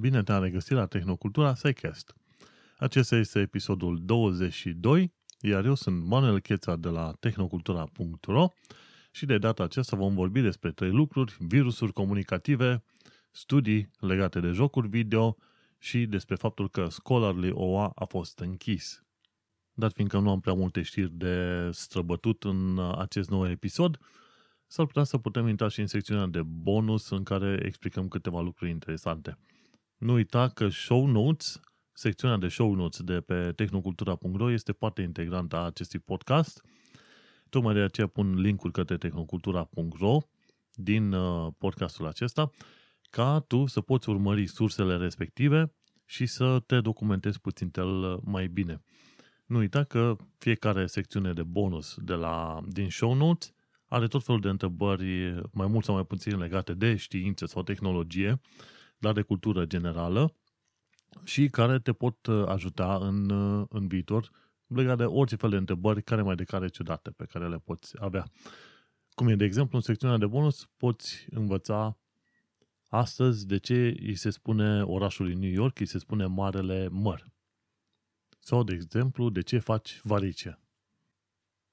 Bine te-am regăsit la Tehnocultura SciCast. Acesta este episodul 22, iar eu sunt Manuel Cheța de la tehnocultura.ro și de data aceasta vom vorbi despre trei lucruri, virusuri comunicative, studii legate de jocuri video și despre faptul că Scholarly OA a fost închis. Dar fiindcă nu am prea multe știri de străbătut în acest nou episod, s-ar putea să putem intra și în secțiunea de bonus în care explicăm câteva lucruri interesante. Nu uita că show notes, secțiunea de show notes de pe tehnocultura.ro este parte integrantă a acestui podcast. Tocmai de aceea pun linkul către tehnocultura.ro din uh, podcastul acesta ca tu să poți urmări sursele respective și să te documentezi puțin uh, mai bine. Nu uita că fiecare secțiune de bonus de la, din show notes are tot felul de întrebări mai mult sau mai puțin legate de știință sau tehnologie, dar de cultură generală și care te pot uh, ajuta în, uh, în viitor legat de orice fel de întrebări care mai de care ciudate pe care le poți avea. Cum e, de exemplu, în secțiunea de bonus poți învăța astăzi de ce îi se spune orașului New York, îi se spune Marele Măr. Sau, de exemplu, de ce faci varice.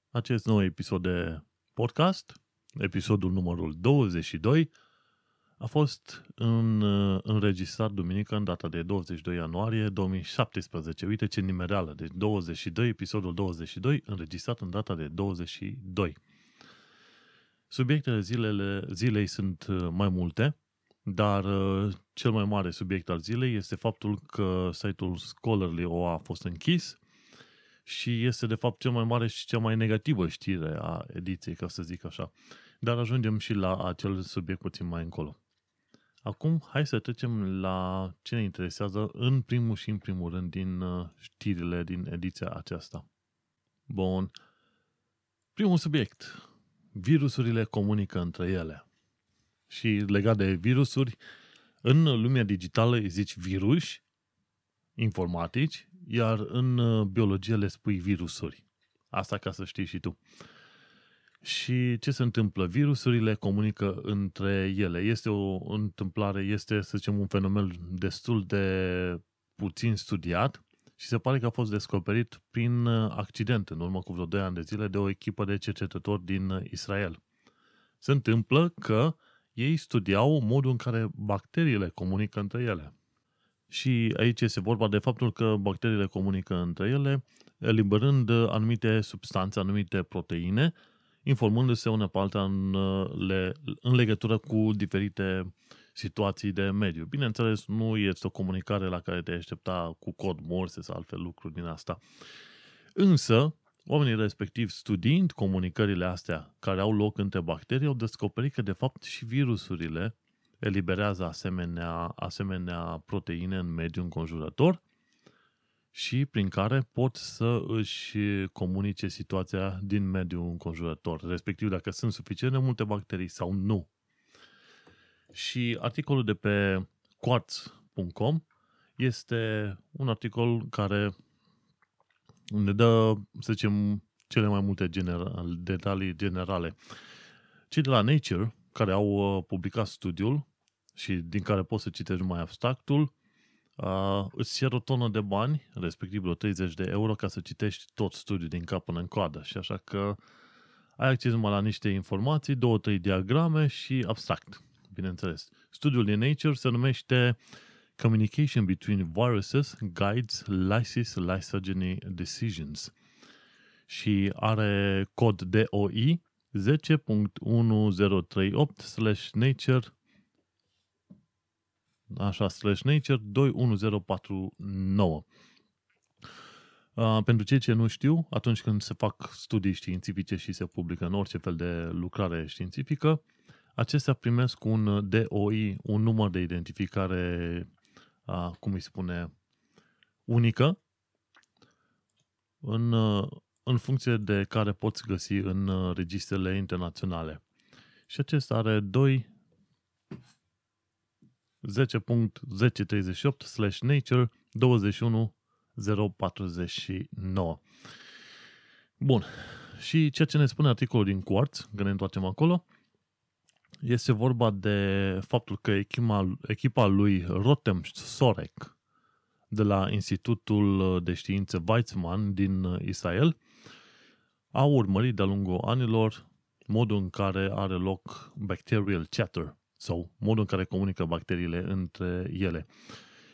Acest nou episod de podcast, episodul numărul 22, a fost în, înregistrat duminică în data de 22 ianuarie 2017. Uite ce nimereală, deci 22, episodul 22, înregistrat în data de 22. Subiectele zilele, zilei sunt uh, mai multe, dar uh, cel mai mare subiect al zilei este faptul că site-ul Scholarly o a fost închis și este de fapt cel mai mare și cea mai negativă știre a ediției, ca să zic așa. Dar ajungem și la acel subiect puțin mai încolo. Acum, hai să trecem la ce ne interesează în primul și în primul rând din uh, știrile din ediția aceasta. Bun. Primul subiect. Virusurile comunică între ele. Și legat de virusuri, în lumea digitală îi zici virus, informatici, iar în uh, biologie le spui virusuri. Asta ca să știi și tu. Și ce se întâmplă? Virusurile comunică între ele. Este o întâmplare, este, să zicem, un fenomen destul de puțin studiat și se pare că a fost descoperit prin uh, accident în urmă cu vreo 2 ani de zile de o echipă de cercetători din uh, Israel. Se întâmplă că ei studiau modul în care bacteriile comunică între ele. Și aici este vorba de faptul că bacteriile comunică între ele, eliberând anumite substanțe, anumite proteine, informându-se una pe alta în, le, în legătură cu diferite situații de mediu. Bineînțeles, nu este o comunicare la care te aștepta cu cod morse sau altfel lucruri din asta. Însă, oamenii respectiv studiind comunicările astea care au loc între bacterii, au descoperit că de fapt și virusurile eliberează asemenea, asemenea proteine în mediul înconjurător și prin care pot să își comunice situația din mediul înconjurător, respectiv dacă sunt suficient de multe bacterii sau nu. Și articolul de pe quartz.com este un articol care ne dă, să zicem, cele mai multe general, detalii generale. Cei de la Nature, care au uh, publicat studiul și din care poți să citești mai abstractul, uh, îți cer o tonă de bani, respectiv vreo 30 de euro, ca să citești tot studiul din cap până în coadă. Și așa că ai acces numai la niște informații, două, trei diagrame și abstract, bineînțeles. Studiul din Nature se numește Communication between viruses guides lysis lysogeny decisions și are cod DOI 10.1038 slash nature așa, slash nature 21049. Uh, pentru cei ce nu știu, atunci când se fac studii științifice și se publică în orice fel de lucrare științifică, acestea primesc un DOI, un număr de identificare, uh, cum îi spune, unică, în, uh, în funcție de care poți găsi în registrele internaționale. Și acesta are 2 10.1038 slash nature 21049. Bun. Și ceea ce ne spune articolul din Quartz, că ne întoarcem acolo, Este vorba de faptul că echipa, echipa lui Rotem Sorek de la Institutul de Științe Weizmann din Israel a urmărit de-a lungul anilor modul în care are loc bacterial chatter sau modul în care comunică bacteriile între ele.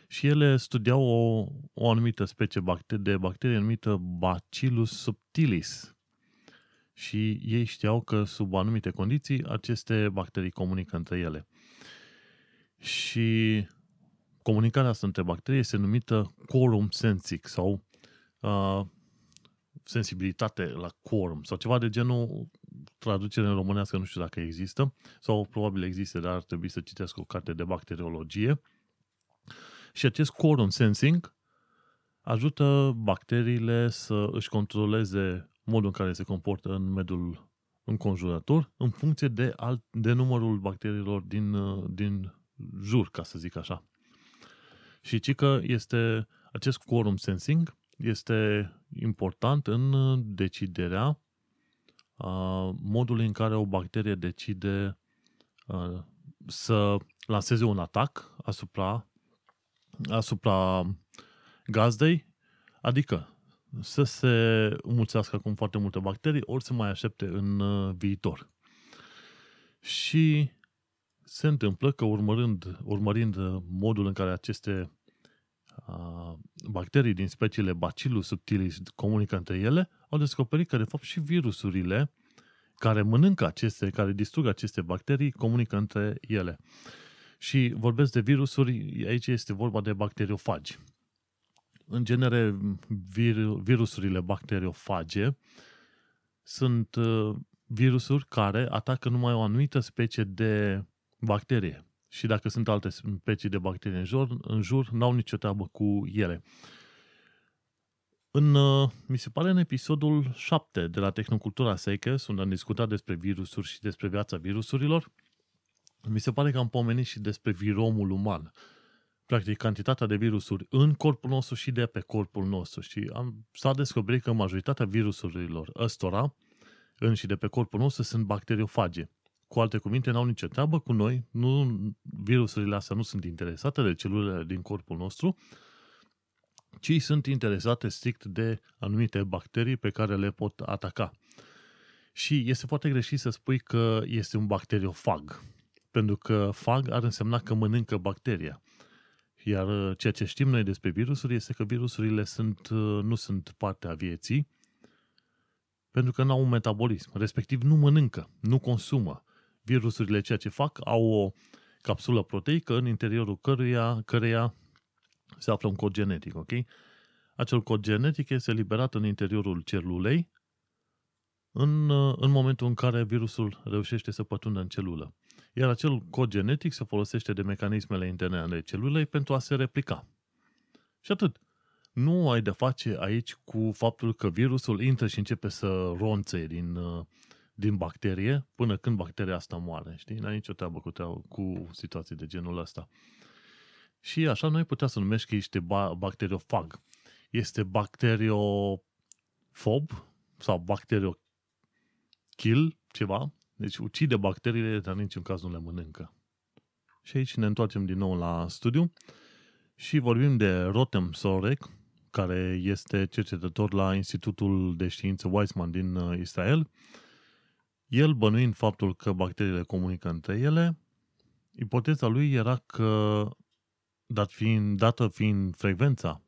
Și ele studiau o, o anumită specie de bacterie numită Bacillus subtilis. Și ei știau că sub anumite condiții aceste bacterii comunică între ele. Și comunicarea asta între bacterii este numită quorum sensic sau uh, sensibilitate la quorum sau ceva de genul traducere în românească nu știu dacă există sau probabil există, dar ar trebui să citesc o carte de bacteriologie. Și acest quorum sensing ajută bacteriile să își controleze modul în care se comportă în mediul înconjurător în funcție de, alt, de numărul bacteriilor din, din jur, ca să zic așa. Și ci că este acest quorum sensing este important în deciderea modului în care o bacterie decide să lanseze un atac asupra, asupra gazdei, adică să se mulțească cu foarte multe bacterii, ori să mai aștepte în viitor. Și se întâmplă că urmărind, urmărind modul în care aceste bacterii din speciile Bacillus subtilis comunică între ele, au descoperit că, de fapt, și virusurile care mănâncă aceste, care distrug aceste bacterii, comunică între ele. Și vorbesc de virusuri, aici este vorba de bacteriofagi. În genere, vir, virusurile bacteriofage sunt uh, virusuri care atacă numai o anumită specie de bacterie și dacă sunt alte specii de bacterii în jur, în jur n-au nicio treabă cu ele. În, uh, mi se pare în episodul 7 de la Tehnocultura Seikes, unde am discutat despre virusuri și despre viața virusurilor, mi se pare că am pomenit și despre viromul uman. Practic, cantitatea de virusuri în corpul nostru și de pe corpul nostru. Și am, s-a descoperit că majoritatea virusurilor ăstora, în și de pe corpul nostru, sunt bacteriofage. Cu alte cuvinte, n-au nicio treabă cu noi, nu, virusurile astea nu sunt interesate de celulele din corpul nostru, ci sunt interesate strict de anumite bacterii pe care le pot ataca. Și este foarte greșit să spui că este un bacteriofag, pentru că fag ar însemna că mănâncă bacteria. Iar ceea ce știm noi despre virusuri este că virusurile sunt, nu sunt parte a vieții, pentru că nu au un metabolism, respectiv nu mănâncă, nu consumă virusurile ceea ce fac au o capsulă proteică în interiorul căruia, căreia se află un cod genetic, ok? Acel cod genetic este liberat în interiorul celulei în, în momentul în care virusul reușește să pătrundă în celulă. Iar acel cod genetic se folosește de mecanismele interne ale celulei pentru a se replica. Și atât. Nu ai de face aici cu faptul că virusul intră și începe să ronțe din, din bacterie până când bacteria asta moare. Știi? N-ai nicio treabă cu, treabă, cu situații de genul ăsta. Și așa noi putea să numești că ești bacteriofag. Este bacteriofob sau bacteriokill, ceva. Deci ucide bacteriile, dar niciun caz nu le mănâncă. Și aici ne întoarcem din nou la studiu și vorbim de Rotem Sorek, care este cercetător la Institutul de Știință Weizmann din uh, Israel el bănuind faptul că bacteriile comunică între ele, ipoteza lui era că, dat fiind, dată fiind frecvența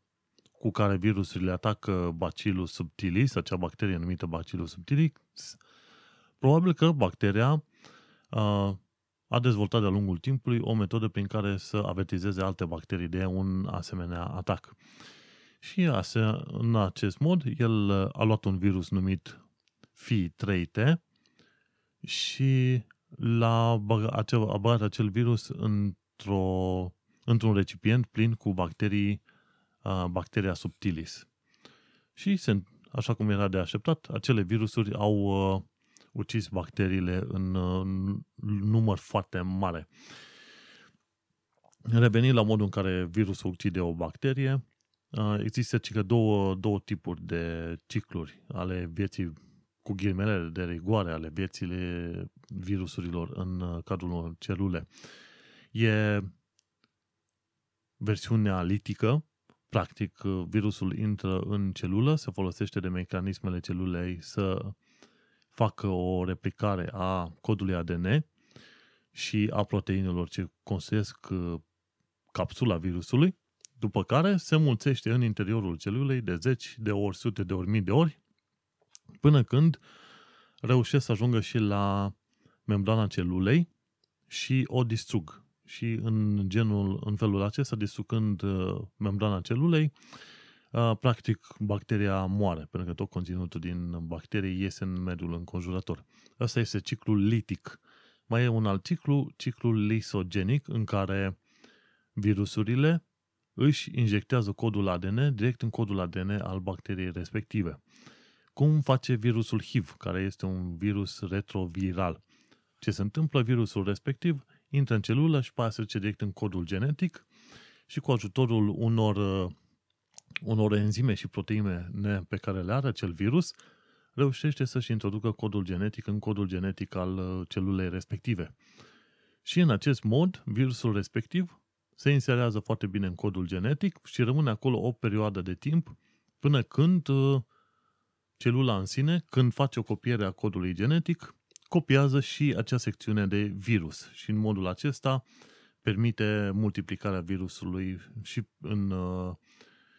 cu care virusurile atacă Bacillus subtilis, acea bacterie numită Bacillus subtilis, probabil că bacteria a, a dezvoltat de-a lungul timpului o metodă prin care să avertizeze alte bacterii de un asemenea atac. Și ase, în acest mod, el a luat un virus numit Phi3T, și l-a băgat, acel, a băgat acel virus într-o, într-un recipient plin cu bacterii, uh, bacteria subtilis. Și, se, așa cum era de așteptat, acele virusuri au uh, ucis bacteriile în, uh, număr foarte mare. Revenind la modul în care virusul ucide o bacterie, uh, există că două, două tipuri de cicluri ale vieții cu ghilmele de rigoare ale vieții, virusurilor în cadrul unor celule. E versiunea litică, practic virusul intră în celulă, se folosește de mecanismele celulei să facă o replicare a codului ADN și a proteinelor ce construiesc capsula virusului, după care se mulțește în interiorul celulei de zeci de ori, sute de ori, mii de ori, până când reușesc să ajungă și la membrana celulei și o distrug. Și în genul, în felul acesta, distrugând uh, membrana celulei, uh, practic bacteria moare, pentru că tot conținutul din bacterie iese în mediul înconjurător. Asta este ciclul litic. Mai e un alt ciclu, ciclul lisogenic, în care virusurile își injectează codul ADN direct în codul ADN al bacteriei respective. Cum face virusul HIV, care este un virus retroviral? Ce se întâmplă? Virusul respectiv intră în celulă și poate să direct în codul genetic și cu ajutorul unor, uh, unor enzime și proteine pe care le are acel virus, reușește să-și introducă codul genetic în codul genetic al uh, celulei respective. Și în acest mod, virusul respectiv se inserează foarte bine în codul genetic și rămâne acolo o perioadă de timp până când uh, celula în sine, când face o copiere a codului genetic, copiază și acea secțiune de virus și în modul acesta permite multiplicarea virusului și în, uh,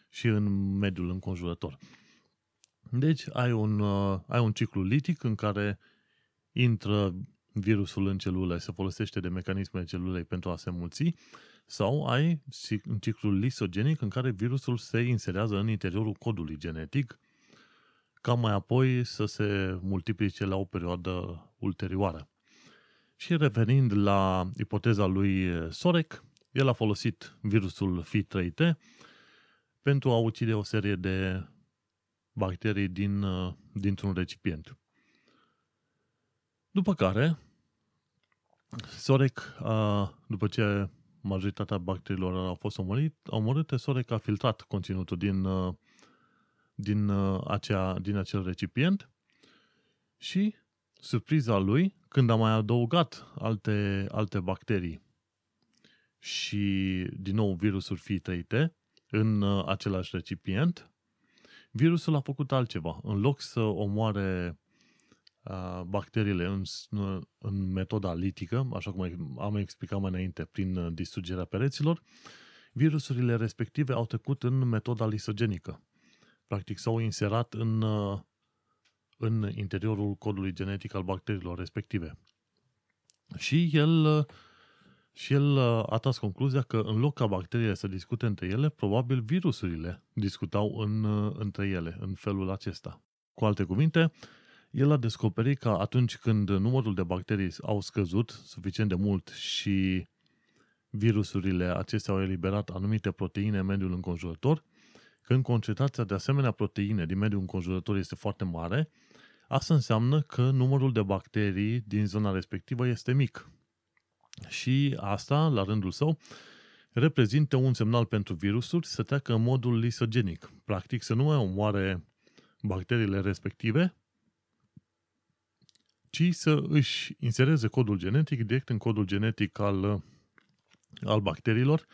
și în mediul înconjurător. Deci ai un, uh, ai un ciclu litic în care intră virusul în celulă, se folosește de mecanismele celulei pentru a se mulți sau ai un ciclu lisogenic în care virusul se inserează în interiorul codului genetic ca mai apoi să se multiplice la o perioadă ulterioară. Și revenind la ipoteza lui Sorek, el a folosit virusul F3T pentru a ucide o serie de bacterii din, dintr-un recipient. După care, Sorek, după ce majoritatea bacteriilor au fost omorâte, Sorek a filtrat conținutul din din, uh, acea, din acel recipient și surpriza lui, când a mai adăugat alte, alte bacterii și din nou virusul fi trăite în uh, același recipient, virusul a făcut altceva. În loc să omoare uh, bacteriile în, în metoda litică, așa cum am explicat mai înainte, prin distrugerea pereților, virusurile respective au trecut în metoda lisogenică practic s-au inserat în, uh, în interiorul codului genetic al bacteriilor respective. Și el, uh, și el uh, a tras concluzia că în loc ca bacteriile să discute între ele, probabil virusurile discutau în, între ele, în felul acesta. Cu alte cuvinte, el a descoperit că atunci când numărul de bacterii au scăzut suficient de mult și virusurile acestea au eliberat anumite proteine în mediul înconjurător, când concentrația de asemenea proteine din mediul înconjurător este foarte mare, asta înseamnă că numărul de bacterii din zona respectivă este mic. Și asta, la rândul său, reprezintă un semnal pentru virusuri să treacă în modul lisogenic. Practic să nu mai omoare bacteriile respective, ci să își insereze codul genetic direct în codul genetic al, al bacteriilor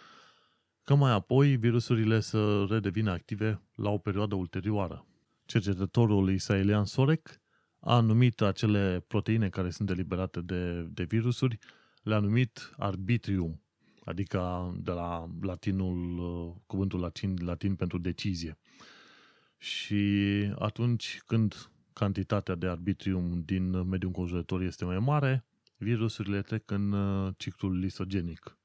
ca mai apoi virusurile să redevină active la o perioadă ulterioară. Cercetătorul israelian Sorek a numit acele proteine care sunt eliberate de, de virusuri, le-a numit arbitrium, adică de la latinul, cuvântul latin, latin pentru decizie. Și atunci când cantitatea de arbitrium din mediul înconjurător este mai mare, virusurile trec în uh, ciclul lisogenic.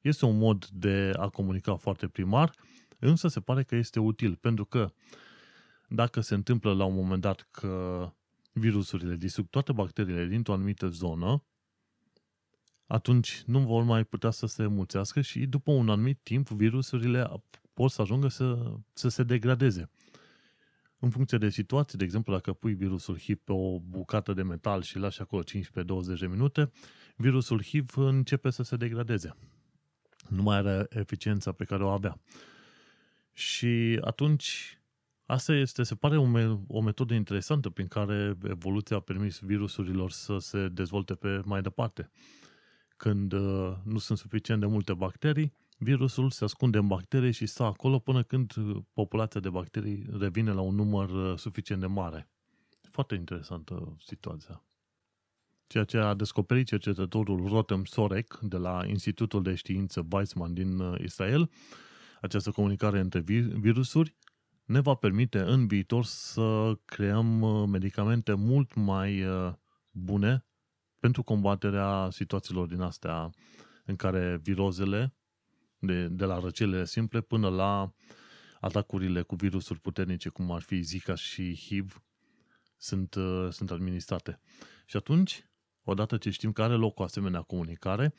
Este un mod de a comunica foarte primar, însă se pare că este util, pentru că dacă se întâmplă la un moment dat că virusurile distrug toate bacteriile dintr-o anumită zonă, atunci nu vor mai putea să se mulțească și după un anumit timp virusurile pot să ajungă să, să se degradeze. În funcție de situație, de exemplu, dacă pui virusul HIV pe o bucată de metal și lași acolo 15-20 de minute, virusul HIV începe să se degradeze nu mai are eficiența pe care o avea. Și atunci Asta este, se pare o, o metodă interesantă prin care evoluția a permis virusurilor să se dezvolte pe mai departe. Când uh, nu sunt suficient de multe bacterii, virusul se ascunde în bacterii și stă acolo până când populația de bacterii revine la un număr uh, suficient de mare. Foarte interesantă situația. Ceea ce a descoperit cercetătorul Rotem Sorek de la Institutul de Știință Weizmann din uh, Israel, această comunicare între virusuri, ne va permite în viitor să creăm uh, medicamente mult mai bune pentru combaterea situațiilor din astea în care virozele de, de la răcelele simple până la atacurile cu virusuri puternice, cum ar fi Zika și HIV, sunt, uh, sunt administrate. Și atunci, odată ce știm că are loc o asemenea comunicare,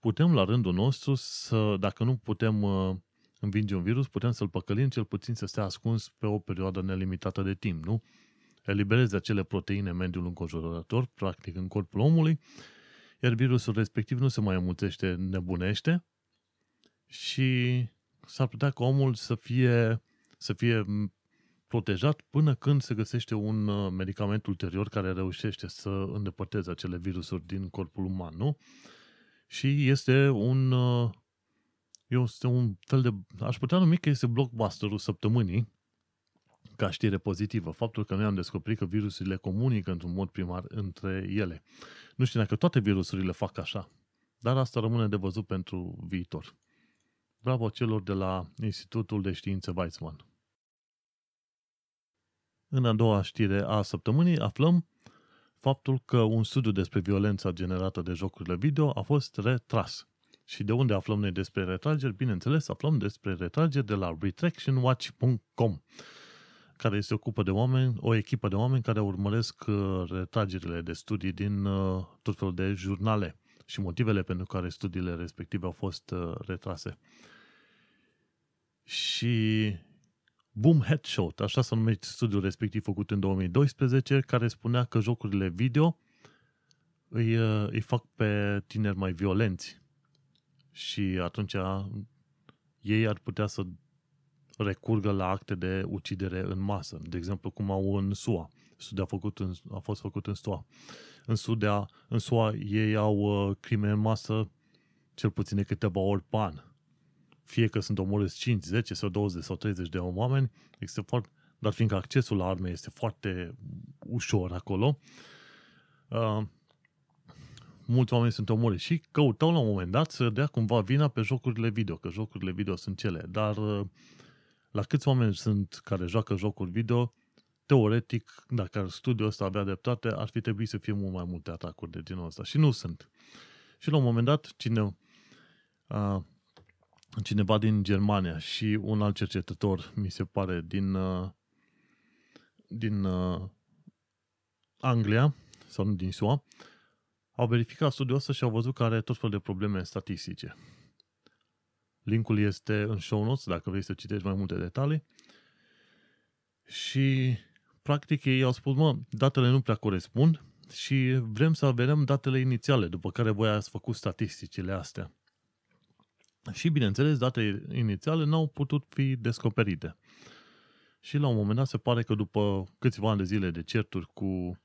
putem la rândul nostru să, dacă nu putem uh, învinge un virus, putem să-l păcălim cel puțin să stea ascuns pe o perioadă nelimitată de timp, nu? Elibereze acele proteine în mediul înconjurător, practic în corpul omului, iar virusul respectiv nu se mai înmulțește, nebunește și s-ar putea ca omul să fie, să fie protejat până când se găsește un uh, medicament ulterior care reușește să îndepărteze acele virusuri din corpul uman, nu? Și este un, uh, este un fel de, aș putea numi că este blockbusterul săptămânii, ca știre pozitivă, faptul că noi am descoperit că virusurile comunică într-un mod primar între ele. Nu știu dacă toate virusurile fac așa, dar asta rămâne de văzut pentru viitor. Bravo celor de la Institutul de Științe Weizmann. În a doua știre a săptămânii aflăm faptul că un studiu despre violența generată de jocurile video a fost retras. Și de unde aflăm noi despre retrageri? Bineînțeles, aflăm despre retrageri de la retractionwatch.com care se ocupă de oameni, o echipă de oameni care urmăresc uh, retragerile de studii din uh, tot felul de jurnale și motivele pentru care studiile respective au fost uh, retrase. Și Boom Headshot, așa se numește studiul respectiv făcut în 2012, care spunea că jocurile video îi, îi fac pe tineri mai violenți. Și atunci ei ar putea să recurgă la acte de ucidere în masă. De exemplu, cum au în SUA. Studiul a, făcut în, a fost făcut în SUA. În, Sudea, în SUA ei au uh, crime în masă cel puțin de câteva ori pe an. Fie că sunt omorâți 5, 10 sau 20 sau 30 de oameni, este foarte, dar fiindcă accesul la arme este foarte ușor acolo, uh, mulți oameni sunt omorâți și căutau la un moment dat să dea cumva vina pe jocurile video, că jocurile video sunt cele, dar uh, la câți oameni sunt care joacă jocuri video, teoretic, dacă studiul ăsta avea dreptate, ar fi trebuit să fie mult mai multe atacuri de genul ăsta. Și nu sunt. Și la un moment dat, cine, a, cineva din Germania și un alt cercetător, mi se pare, din, a, din a, Anglia, sau nu din SUA, au verificat studiul ăsta și au văzut că are tot felul de probleme statistice. Linkul este în show notes dacă vrei să citești mai multe detalii. Și practic ei au spus, mă, datele nu prea corespund și vrem să vedem datele inițiale, după care voi ați făcut statisticile astea. Și, bineînțeles, datele inițiale n-au putut fi descoperite. Și la un moment dat se pare că după câțiva ani de zile de certuri cu,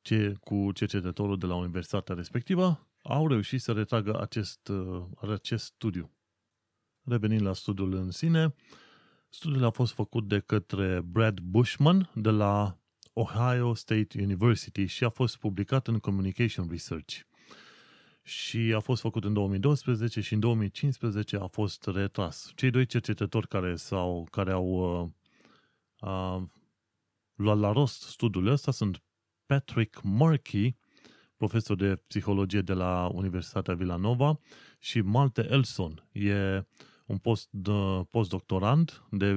ce, cu cercetătorul de la universitatea respectivă, au reușit să retragă acest, acest studiu. Revenind la studiul în sine, studiul a fost făcut de către Brad Bushman de la Ohio State University și a fost publicat în Communication Research. Și a fost făcut în 2012 și în 2015 a fost retras. Cei doi cercetători care, s-au, care au uh, uh, luat la rost studiul ăsta sunt Patrick Markey, profesor de psihologie de la Universitatea Villanova, și Malte Elson, e un post, postdoctorand de,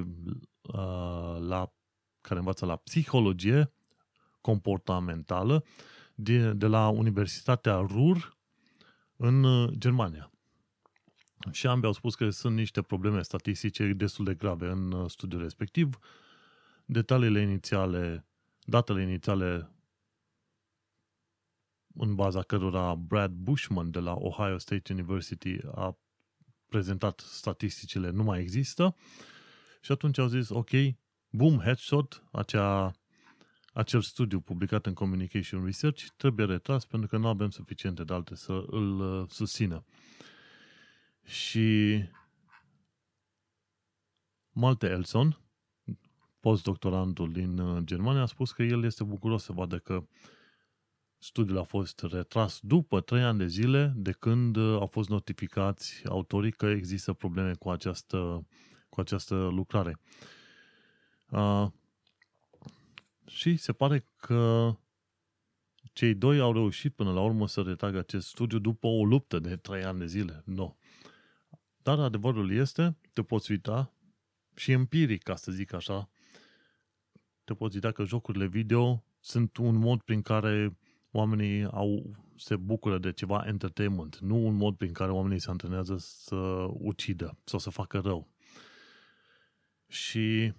uh, la, care învață la psihologie comportamentală de, de la Universitatea Ruhr în uh, Germania. Și ambii au spus că sunt niște probleme statistice destul de grave în uh, studiul respectiv. Detaliile inițiale, datele inițiale în baza cărora Brad Bushman de la Ohio State University a prezentat statisticile nu mai există și atunci au zis, ok, Boom Headshot, acea, acel studiu publicat în Communication Research, trebuie retras pentru că nu avem suficiente date să îl uh, susțină. Și Malte Elson, postdoctorantul din uh, Germania, a spus că el este bucuros să vadă că studiul a fost retras după trei ani de zile de când uh, au fost notificați autorii că există probleme cu această, cu această lucrare. Uh, și se pare că cei doi au reușit până la urmă să retragă acest studiu după o luptă de trei ani de zile. Nu. No. Dar adevărul este, te poți uita și empiric, ca să zic așa, te poți uita că jocurile video sunt un mod prin care oamenii au, se bucură de ceva entertainment, nu un mod prin care oamenii se antrenează să ucidă sau să facă rău. Și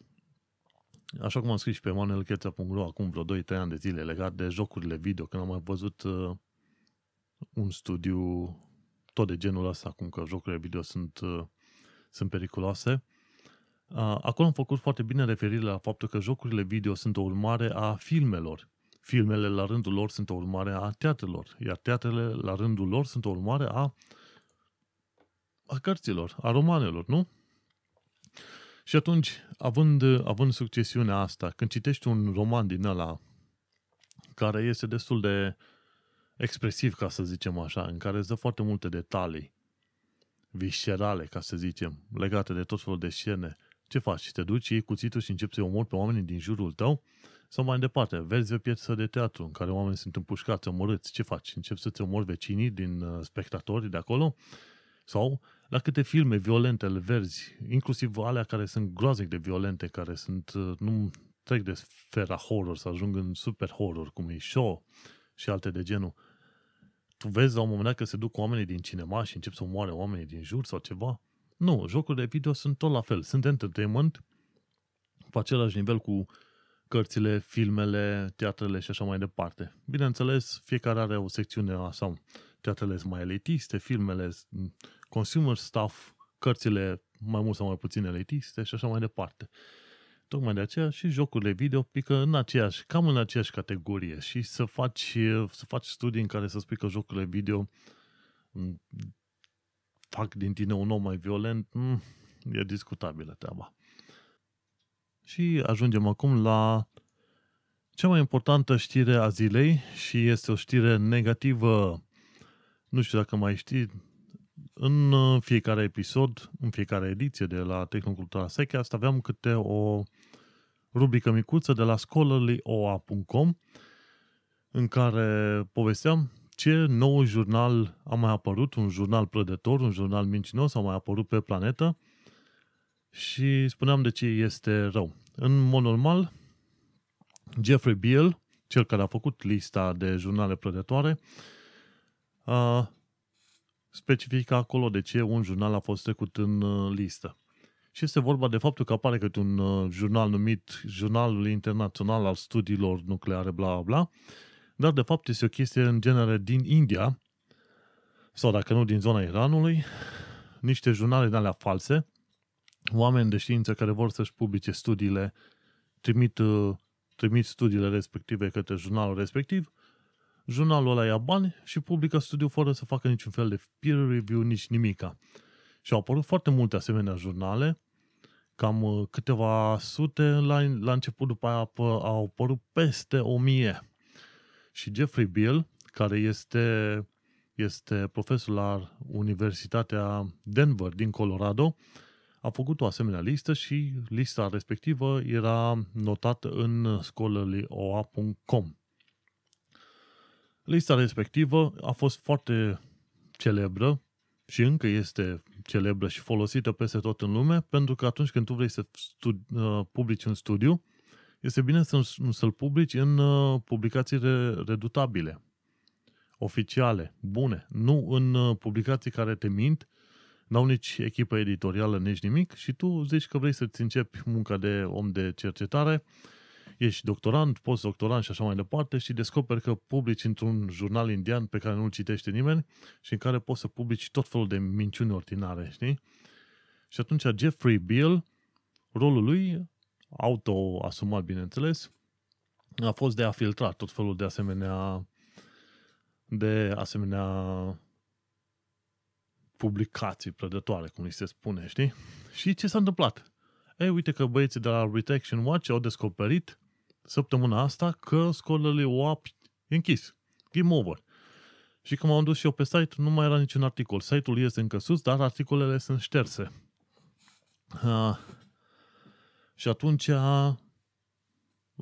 așa cum am scris și pe manuelcheța.ro acum vreo 2-3 ani de zile legat de jocurile video, când am mai văzut uh, un studiu tot de genul ăsta, cum că jocurile video sunt, uh, sunt periculoase, Acolo am făcut foarte bine referire la faptul că jocurile video sunt o urmare a filmelor. Filmele, la rândul lor, sunt o urmare a teatrelor, iar teatrele, la rândul lor, sunt o urmare a, a cărților, a romanelor, nu? Și atunci, având, având succesiunea asta, când citești un roman din ăla care este destul de expresiv, ca să zicem așa, în care îți dă foarte multe detalii viscerale, ca să zicem, legate de tot felul de scene, ce faci? Te duci, iei cuțitul și începi să omori pe oamenii din jurul tău? Sau mai departe, vezi o piesă de teatru în care oamenii sunt împușcați, omorâți, ce faci? Începi să-ți omori vecinii din uh, spectatori de acolo? Sau la câte filme violente le verzi, inclusiv alea care sunt groaznic de violente, care sunt, uh, nu trec de sfera horror să ajung în super horror, cum e show și alte de genul. Tu vezi la un moment dat că se duc oamenii din cinema și încep să omoare oamenii din jur sau ceva? Nu, jocurile video sunt tot la fel. Sunt entertainment pe același nivel cu cărțile, filmele, teatrele și așa mai departe. Bineînțeles, fiecare are o secțiune sau teatrele sunt mai elitiste, filmele consumer stuff, cărțile mai mult sau mai puțin elitiste și așa mai departe. Tocmai de aceea și jocurile video pică în aceeași, cam în aceeași categorie și să faci, să faci studii în care să spui că jocurile video fac din tine un om mai violent, mm, e discutabilă treaba. Și ajungem acum la cea mai importantă știre a zilei și este o știre negativă. Nu știu dacă mai știi, în fiecare episod, în fiecare ediție de la Tehnocultura Secast aveam câte o rubrică micuță de la scholarlyoa.com în care povesteam ce nou jurnal a mai apărut, un jurnal prădător, un jurnal mincinos, a mai apărut pe planetă și spuneam de ce este rău. În mod normal, Jeffrey Beal, cel care a făcut lista de jurnale prădătoare, a specifică acolo de ce un jurnal a fost trecut în uh, listă. Și este vorba de faptul că apare câte un uh, jurnal numit Jurnalul Internațional al Studiilor Nucleare, bla bla bla, dar de fapt este o chestie în genere din India, sau dacă nu din zona Iranului, niște jurnale de alea false, oameni de știință care vor să-și publice studiile, trimit, uh, trimit studiile respective către jurnalul respectiv, jurnalul ăla ia bani și publică studiul fără să facă niciun fel de peer review, nici nimica. Și au apărut foarte multe asemenea jurnale, cam uh, câteva sute, la, la început după aia au apărut peste o mie. Și Jeffrey Bill, care este, este profesor la Universitatea Denver din Colorado, a făcut o asemenea listă și lista respectivă era notată în scholarlyoa.com. Lista respectivă a fost foarte celebră și încă este celebră și folosită peste tot în lume, pentru că atunci când tu vrei să studi- uh, publici un studiu, este bine să, să-l publici în uh, publicații redutabile, oficiale, bune, nu în uh, publicații care te mint, n-au nici echipă editorială, nici nimic și tu zici că vrei să-ți începi munca de om de cercetare, ești doctorant, postdoctorant și așa mai departe și descoperi că publici într-un jurnal indian pe care nu-l citește nimeni și în care poți să publici tot felul de minciuni ordinare, știi? Și atunci Jeffrey Beal, rolul lui auto-asumat, bineînțeles, a fost de a filtra tot felul de asemenea de asemenea publicații prădătoare, cum îi se spune, știi? Și ce s-a întâmplat? Ei, uite că băieții de la Retection Watch au descoperit săptămâna asta că Scholarly WAP e închis. Game over. Și când m-am dus și eu pe site, nu mai era niciun articol. Site-ul este încă sus, dar articolele sunt șterse. Uh, și atunci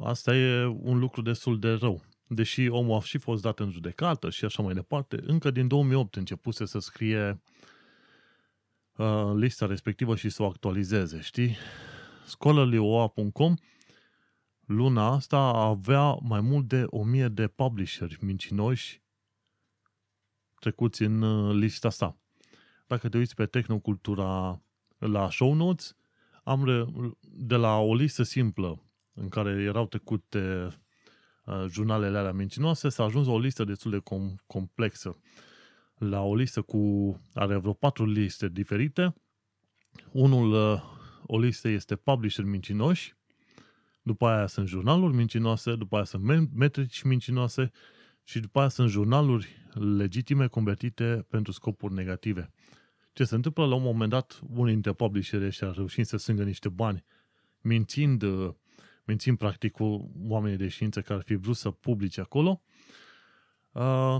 asta e un lucru destul de rău. Deși omul a și fost dat în judecată și așa mai departe, încă din 2008 începuse să scrie uh, lista respectivă și să o actualizeze, știi? Scholarlyoa.com luna asta avea mai mult de 1000 de publisheri mincinoși trecuți în uh, lista asta. Dacă te uiți pe Tehnocultura la show notes, am re, de la o listă simplă în care erau trecute uh, jurnalele alea mincinoase, s-a ajuns la o listă destul de com- complexă. La o listă cu, are vreo patru liste diferite. Unul, uh, o listă este publisher mincinoși, după aia sunt jurnaluri mincinoase, după aia sunt metrici mincinoase și după aia sunt jurnaluri legitime convertite pentru scopuri negative. Ce se întâmplă? La un moment dat, unii dintre publisheri ăștia reușind să strângă niște bani, mințind, uh, mințind practic cu oamenii de știință care ar fi vrut să publice acolo, uh,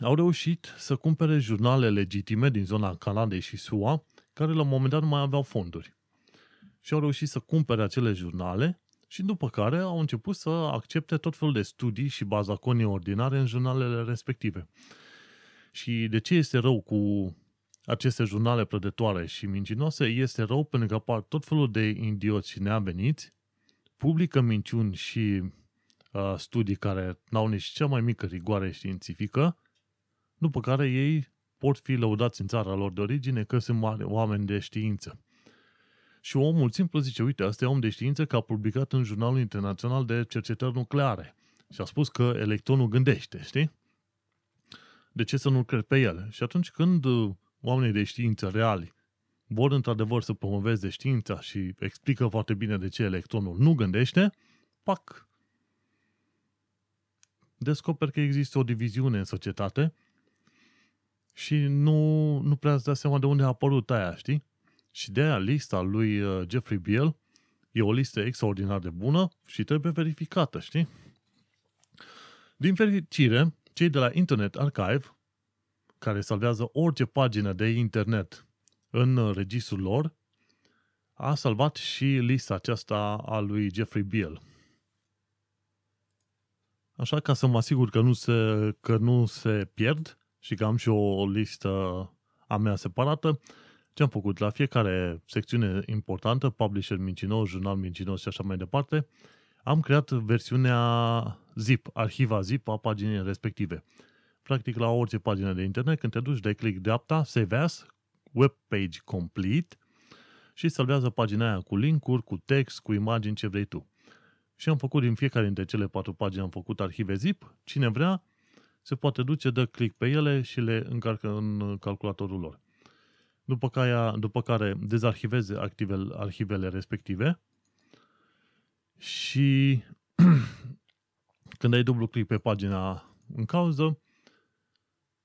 au reușit să cumpere jurnale legitime din zona Canadei și SUA, care la un moment dat nu mai aveau fonduri. Și au reușit să cumpere acele jurnale și după care au început să accepte tot felul de studii și bazaconii ordinare în jurnalele respective. Și de ce este rău cu aceste jurnale prădătoare și mincinoase? Este rău pentru că apar tot felul de idioți și neaveniți, publică minciuni și uh, studii care n-au nici cea mai mică rigoare științifică, după care ei pot fi lăudați în țara lor de origine că sunt mari oameni de știință. Și omul simplu zice, uite, asta e om de știință că a publicat în Jurnalul Internațional de Cercetări Nucleare. Și a spus că electronul gândește, știi? De ce să nu cred pe el? Și atunci când uh, oamenii de știință reali vor într-adevăr să promoveze știința și explică foarte bine de ce electronul nu gândește, pac! Descoper că există o diviziune în societate și nu, nu prea îți dai seama de unde a apărut aia, știi? Și de aia lista lui uh, Jeffrey Biel e o listă extraordinar de bună și trebuie verificată, știi? Din fericire, cei de la Internet Archive, care salvează orice pagină de internet în registrul lor, a salvat și lista aceasta a lui Jeffrey Biel. Așa ca să mă asigur că nu se, că nu se pierd și că am și o listă a mea separată, ce am făcut? La fiecare secțiune importantă, publisher mincinos, jurnal mincinos și așa mai departe, am creat versiunea zip, arhiva zip a paginii respective. Practic, la orice pagină de internet, când te duci, dai click dreapta, Save As, Web Page Complete și salvează pagina aia cu linkuri, cu text, cu imagini, ce vrei tu. Și am făcut din fiecare dintre cele patru pagini, am făcut arhive zip. Cine vrea, se poate duce, dă click pe ele și le încarcă în calculatorul lor după care, după care dezarhiveze activele, arhivele respective și când ai dublu click pe pagina în cauză,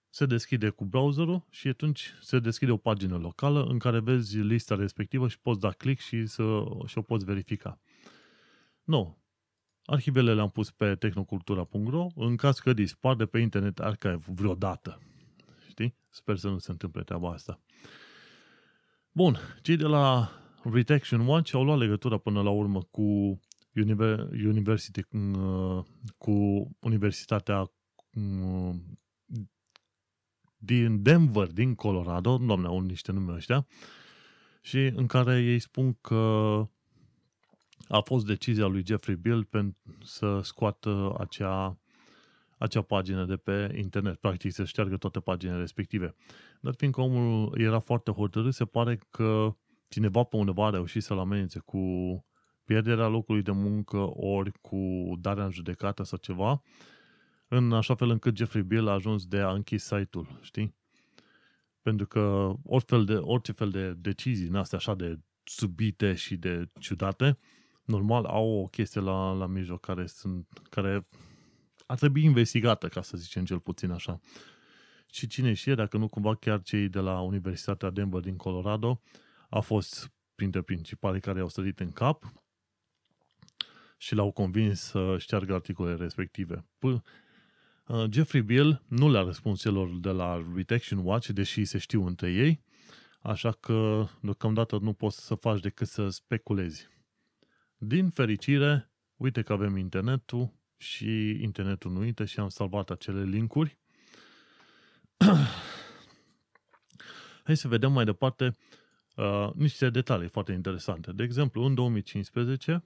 se deschide cu browserul și atunci se deschide o pagină locală în care vezi lista respectivă și poți da click și, să, și o poți verifica. Nu. Arhivele le-am pus pe tehnocultura.ro în caz că dispar de pe Internet Archive vreodată. Știi? Sper să nu se întâmple treaba asta. Bun, cei de la Retection Watch au luat legătura până la urmă cu University, uh, cu Universitatea uh, din Denver, din Colorado, doamne, au niște nume ăștia, și în care ei spun că a fost decizia lui Jeffrey Bill pentru să scoată acea acea pagină de pe internet, practic să șteargă toate paginile respective. Dar fiindcă omul era foarte hotărât, se pare că cineva pe undeva a reușit să-l amenințe cu pierderea locului de muncă ori cu darea în judecată sau ceva, în așa fel încât Jeffrey Bill a ajuns de a închis site-ul, știi? Pentru că orice fel de, orice fel de decizii în astea așa de subite și de ciudate, normal au o chestie la, la mijloc care, sunt, care ar trebui investigată, ca să zicem cel puțin așa. Și cine știe, dacă nu cumva chiar cei de la Universitatea Denver din Colorado a fost printre principalii care au sărit în cap și l-au convins să șteargă articolele respective. P- uh, Jeffrey Bill nu le-a răspuns celor de la Detection Watch, deși se știu între ei, așa că deocamdată nu poți să faci decât să speculezi. Din fericire, uite că avem internetul și internetul nu uite și am salvat acele linkuri. Hai să vedem mai departe uh, niște detalii foarte interesante. De exemplu, în 2015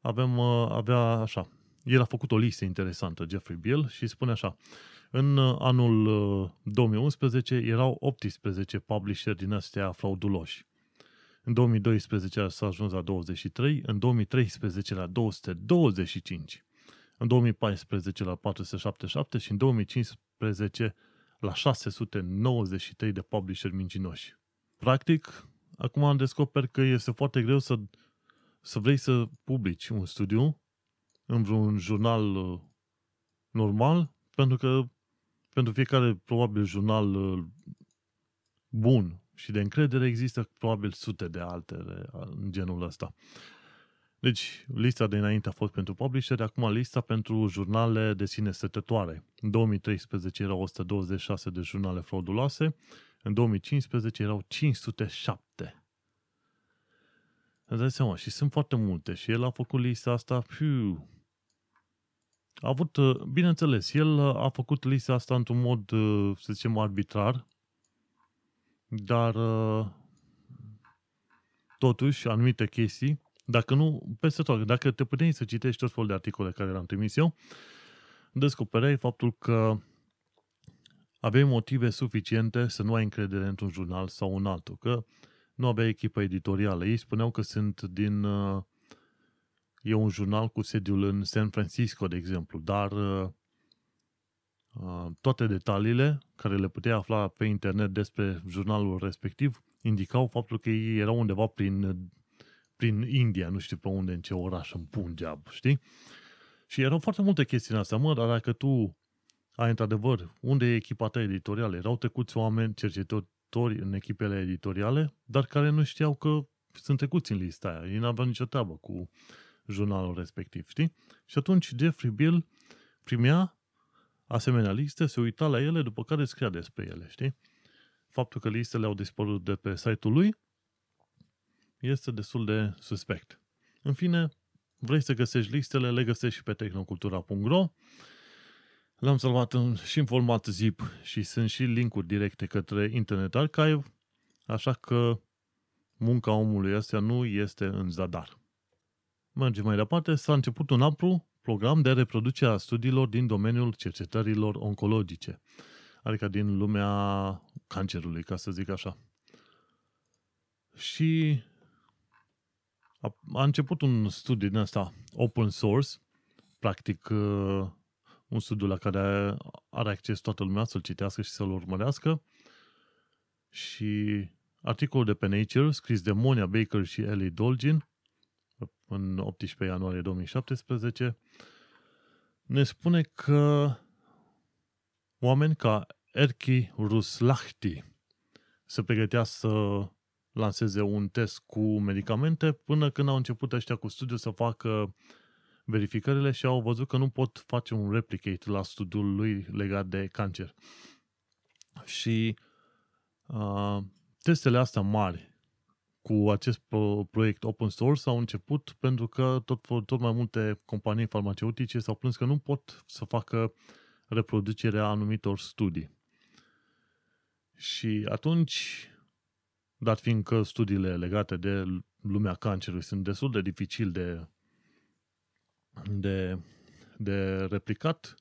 avem, uh, avea așa, el a făcut o listă interesantă, Jeffrey Bill, și spune așa, în uh, anul 2011 uh, erau 18 publisher din astea frauduloși. În 2012 s-a ajuns la 23, în 2013 la 225, în 2014 la 477 și în 2015 la 693 de publisher mincinoși. Practic, acum am descoperit că este foarte greu să, să vrei să publici un studiu în vreun jurnal uh, normal, pentru că pentru fiecare probabil jurnal uh, bun și de încredere există probabil sute de altele în genul ăsta. Deci, lista de înainte a fost pentru publisher, acum lista pentru jurnale de sine stătătoare. În 2013 erau 126 de jurnale frauduloase, în 2015 erau 507. Îți dai seama, și sunt foarte multe. Și el a făcut lista asta, piu, a avut, bineînțeles, el a făcut lista asta într-un mod, să zicem, arbitrar, dar totuși anumite chestii dacă nu, peste tot, dacă te puteai să citești tot felul de articole care le-am trimis eu, descoperai faptul că aveai motive suficiente să nu ai încredere într-un jurnal sau un altul, că nu avea echipă editorială. Ei spuneau că sunt din... Uh, e un jurnal cu sediul în San Francisco, de exemplu, dar uh, uh, toate detaliile care le puteai afla pe internet despre jurnalul respectiv indicau faptul că ei erau undeva prin prin India, nu știu pe unde, în ce oraș, în Punjab, știi? Și erau foarte multe chestii în astea, mă, dar dacă tu ai într-adevăr, unde e echipa ta editorială? Erau trecuți oameni, cercetători în echipele editoriale, dar care nu știau că sunt trecuți în lista aia. Ei n-aveau nicio treabă cu jurnalul respectiv, știi? Și atunci Jeffrey Bill primea asemenea liste, se uita la ele, după care scria despre ele, știi? Faptul că listele au dispărut de pe site-ul lui este destul de suspect. În fine, vrei să găsești listele, le găsești și pe tehnocultura.ro. L-am salvat în, și în format zip și sunt și linkuri directe către Internet Archive, așa că munca omului ăsta nu este în zadar. Mergem mai departe, s-a început un amplu program de reproducere a studiilor din domeniul cercetărilor oncologice, adică din lumea cancerului, ca să zic așa. Și a, a început un studiu din asta open source, practic uh, un studiu la care are acces toată lumea să-l citească și să-l urmărească și articolul de pe Nature, scris de Monia Baker și Ellie Dolgin, în 18 ianuarie 2017, ne spune că oameni ca Erki Ruslahti se pregătea să lanseze un test cu medicamente până când au început ăștia cu studiu să facă verificările și au văzut că nu pot face un replicate la studiul lui legat de cancer. Și uh, testele astea mari cu acest proiect open source au început pentru că tot, tot mai multe companii farmaceutice s-au plâns că nu pot să facă reproducerea anumitor studii. Și atunci dat fiindcă studiile legate de lumea cancerului sunt destul de dificil de, de, de replicat,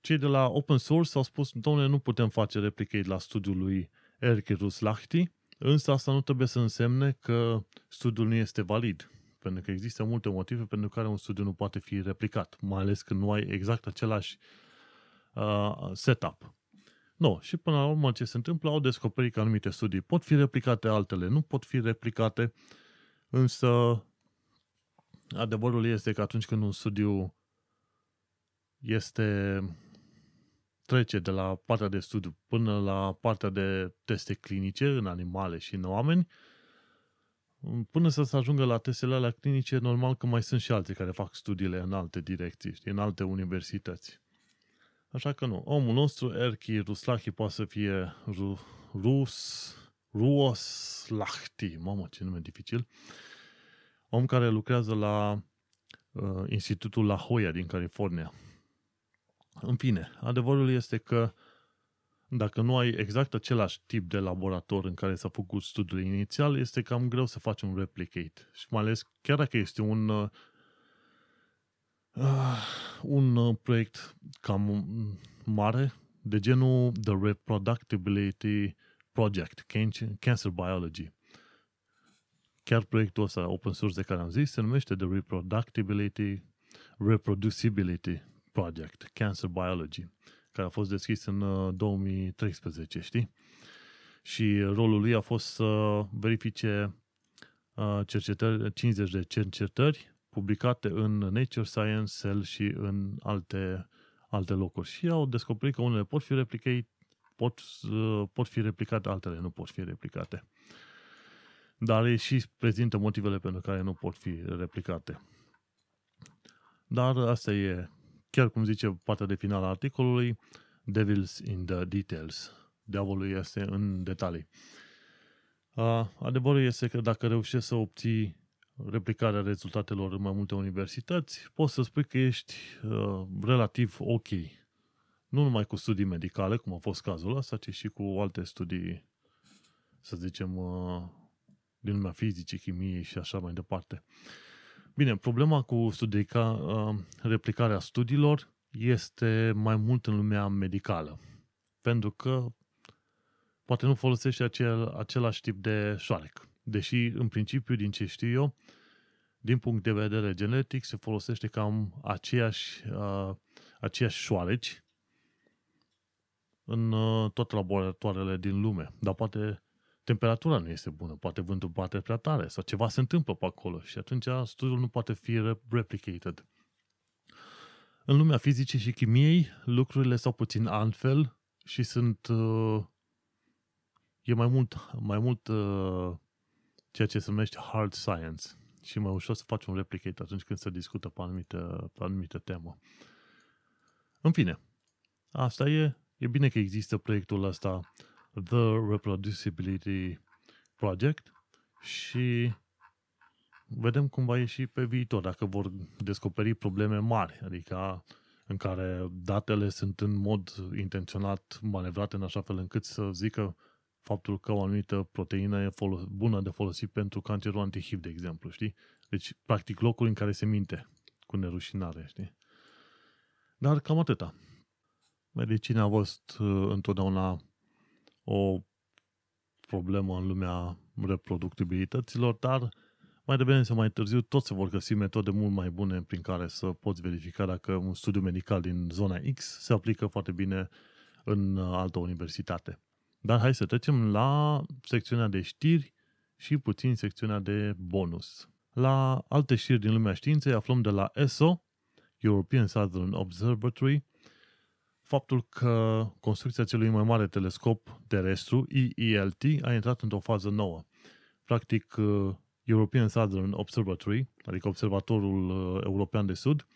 cei de la open source au spus, domnule, nu putem face replicate la studiul lui Erkirus Lahti, însă asta nu trebuie să însemne că studiul nu este valid. Pentru că există multe motive pentru care un studiu nu poate fi replicat, mai ales când nu ai exact același uh, setup. No, și până la urmă ce se întâmplă, au descoperit că anumite studii pot fi replicate, altele nu pot fi replicate, însă adevărul este că atunci când un studiu este trece de la partea de studiu până la partea de teste clinice în animale și în oameni, până să se ajungă la testele alea clinice, normal că mai sunt și alții care fac studiile în alte direcții, știi, în alte universități. Așa că nu. Omul nostru, Erki Ruslahi, poate să fie Ru, Rus, Ruoslahti, mamă, ce nume dificil, om care lucrează la uh, Institutul La Jolla din California. În fine, adevărul este că dacă nu ai exact același tip de laborator în care s-a făcut studiul inițial, este cam greu să faci un replicate. Și mai ales chiar dacă este un uh, un uh, proiect cam mare, de genul The Reproductibility Project, Cancer Biology. Chiar proiectul ăsta open source de care am zis se numește The Reproductibility Reproducibility Project, Cancer Biology, care a fost deschis în 2013, uh, știi? Și rolul lui a fost să verifice uh, cercetări, 50 de cercetări publicate în Nature Science, Cell și în alte, alte locuri. Și au descoperit că unele pot fi replicate, pot, uh, pot fi replicate, altele nu pot fi replicate. Dar ei și prezintă motivele pentru care nu pot fi replicate. Dar asta e chiar cum zice partea de final a articolului, Devils in the details. Diavolul este în detalii. Uh, adevărul este că dacă reușești să obții replicarea rezultatelor în mai multe universități, poți să spui că ești uh, relativ ok. Nu numai cu studii medicale, cum a fost cazul ăsta, ci și cu alte studii, să zicem, uh, din lumea fizicii, chimiei și așa mai departe. Bine, problema cu studica, uh, replicarea studiilor este mai mult în lumea medicală. Pentru că poate nu folosește acel, același tip de șoarec. Deși, în principiu, din ce știu eu, din punct de vedere genetic, se folosește cam aceeași, uh, aceeași șoareci în uh, toate laboratoarele din lume. Dar poate temperatura nu este bună, poate vântul bate prea tare sau ceva se întâmplă pe acolo și atunci studiul nu poate fi replicated. În lumea fizicii și chimiei, lucrurile s-au puțin altfel și sunt uh, e mai mult, mai mult uh, ceea ce se numește hard science și mai ușor să faci un replicate atunci când se discută pe anumită, pe anumită temă. În fine, asta e. E bine că există proiectul ăsta The Reproducibility Project și vedem cum va ieși pe viitor, dacă vor descoperi probleme mari, adică în care datele sunt în mod intenționat manevrate în așa fel încât să zică faptul că o anumită proteină e folos- bună de folosit pentru cancerul antihiv, de exemplu, știi? Deci, practic, locuri în care se minte cu nerușinare, știi? Dar cam atâta. Medicina a fost uh, întotdeauna o problemă în lumea reproductibilităților, dar mai devreme sau mai târziu tot se vor găsi metode mult mai bune prin care să poți verifica dacă un studiu medical din zona X se aplică foarte bine în altă universitate. Dar hai să trecem la secțiunea de știri și puțin secțiunea de bonus. La alte știri din lumea științei aflăm de la ESO, European Southern Observatory, faptul că construcția celui mai mare telescop terestru, EELT, a intrat într-o fază nouă. Practic, uh, European Southern Observatory, adică Observatorul uh, European de Sud,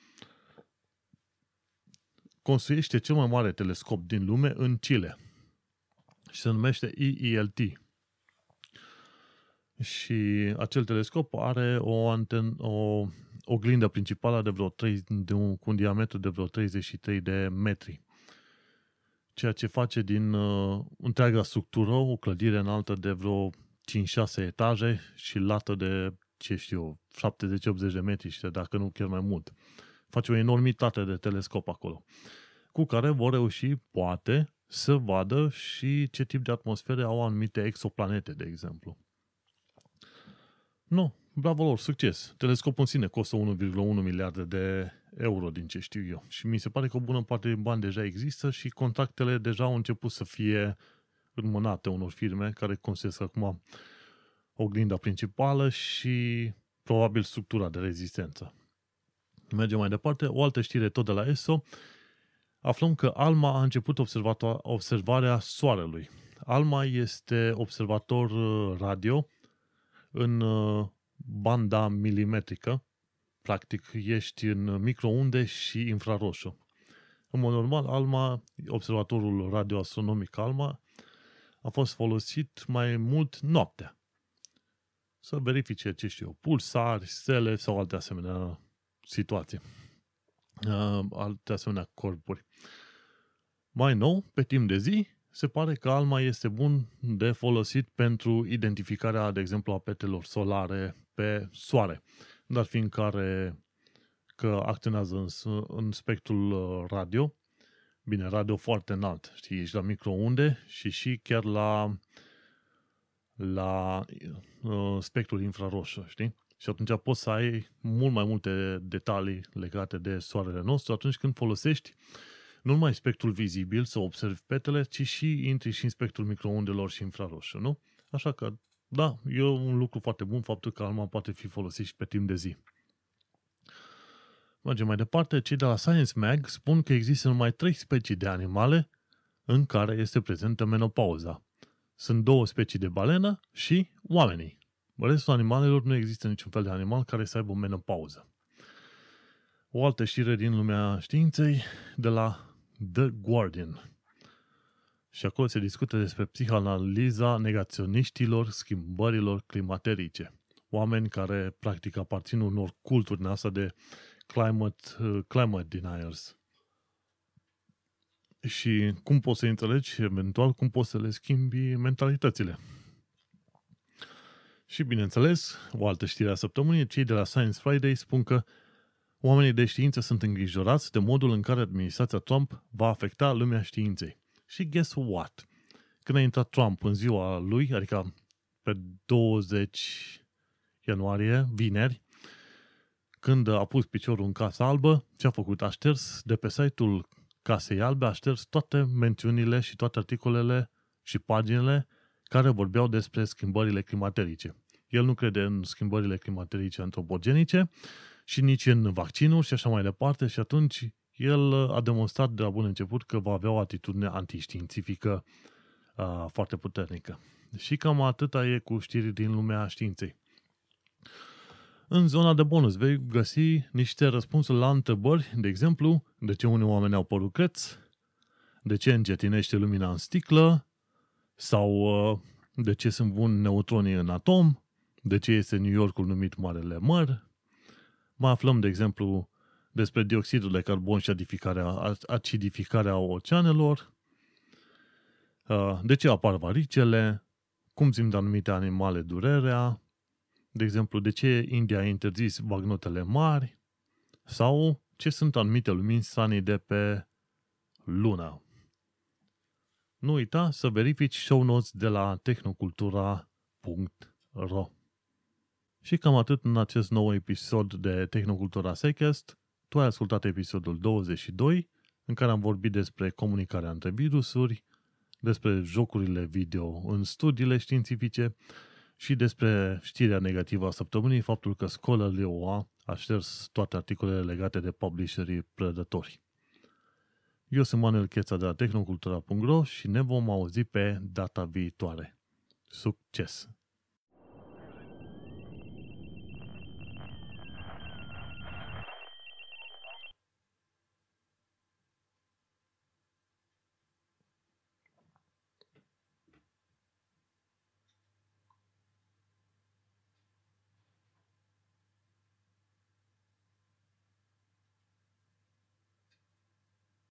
construiește cel mai mare telescop din lume în Chile și se numește EELT. Și acel telescop are o, anten, o oglindă principală de vreo 3, de un, cu un diametru de vreo 33 de metri ceea ce face din uh, întreaga structură o clădire înaltă de vreo 5-6 etaje și lată de, ce știu, 70-80 de metri, și dacă nu chiar mai mult. Face o enormitate de telescop acolo, cu care vor reuși, poate, să vadă și ce tip de atmosfere au anumite exoplanete, de exemplu. Nu, bravo lor, succes. Telescopul în sine costă 1,1 miliarde de euro, din ce știu eu. Și mi se pare că o bună parte din bani deja există și contractele deja au început să fie înmânate unor firme care construiesc acum oglinda principală și probabil structura de rezistență. Mergem mai departe. O altă știre tot de la ESO. Aflăm că ALMA a început observarea Soarelui. ALMA este observator uh, radio în uh, banda milimetrică. Practic, ești în microunde și infraroșu. În mod normal, ALMA, observatorul radioastronomic ALMA, a fost folosit mai mult noaptea. Să verifice, ce știu, pulsari, stele sau alte asemenea situații. Uh, alte asemenea corpuri. Mai nou, pe timp de zi, se pare că ALMA este bun de folosit pentru identificarea, de exemplu, a petelor solare pe soare, dar fiind care că acționează în, în spectrul uh, radio, bine, radio foarte înalt, știi, ești la microunde și și chiar la la uh, spectrul infraroșu, știi? Și atunci poți să ai mult mai multe detalii legate de soarele nostru atunci când folosești nu numai spectrul vizibil să observi petele, ci și intri și în spectrul microundelor și infraroșu, nu? Așa că, da, e un lucru foarte bun faptul că alma poate fi folosit și pe timp de zi. Mergem mai departe, cei de la Science Mag spun că există numai trei specii de animale în care este prezentă menopauza. Sunt două specii de balenă și oamenii. Restul animalelor nu există niciun fel de animal care să aibă menopauză. O altă știre din lumea științei de la The Guardian. Și acolo se discută despre psihanaliza negaționiștilor schimbărilor climaterice. Oameni care practic aparțin unor culturi în asta de climate, uh, climate deniers. Și cum poți să înțelegi, eventual, cum poți să le schimbi mentalitățile. Și bineînțeles, o altă știre a săptămânii, cei de la Science Friday spun că oamenii de știință sunt îngrijorați de modul în care administrația Trump va afecta lumea științei. Și guess what? Când a intrat Trump în ziua lui, adică pe 20 ianuarie, vineri, când a pus piciorul în Casa Albă, ce a făcut? A șters de pe site-ul Casei Albe, a șters toate mențiunile și toate articolele și paginile care vorbeau despre schimbările climaterice. El nu crede în schimbările climaterice antropogenice și nici în vaccinuri și așa mai departe și atunci el a demonstrat de la bun început că va avea o atitudine antiștiințifică uh, foarte puternică. Și cam atâta e cu știri din lumea științei. În zona de bonus vei găsi niște răspunsuri la întrebări, de exemplu, de ce unii oameni au părut creț, de ce încetinește lumina în sticlă, sau uh, de ce sunt buni neutronii în atom, de ce este New Yorkul numit Marele Măr. Mai aflăm, de exemplu, despre dioxidul de carbon și acidificarea, acidificarea oceanelor, uh, de ce apar varicele, cum simt anumite animale durerea, de exemplu, de ce India a interzis bagnotele mari? Sau ce sunt anumite lumini stranii de pe lună. Nu uita să verifici show notes de la tehnocultura.ro Și cam atât în acest nou episod de Tehnocultura Secast. Tu ai ascultat episodul 22, în care am vorbit despre comunicarea între virusuri, despre jocurile video în studiile științifice și despre știrea negativă a săptămânii, faptul că Scholarly OA a șters toate articolele legate de publisherii prădători. Eu sunt Manuel Cheța de la tehnocultura.ro și ne vom auzi pe data viitoare. Succes!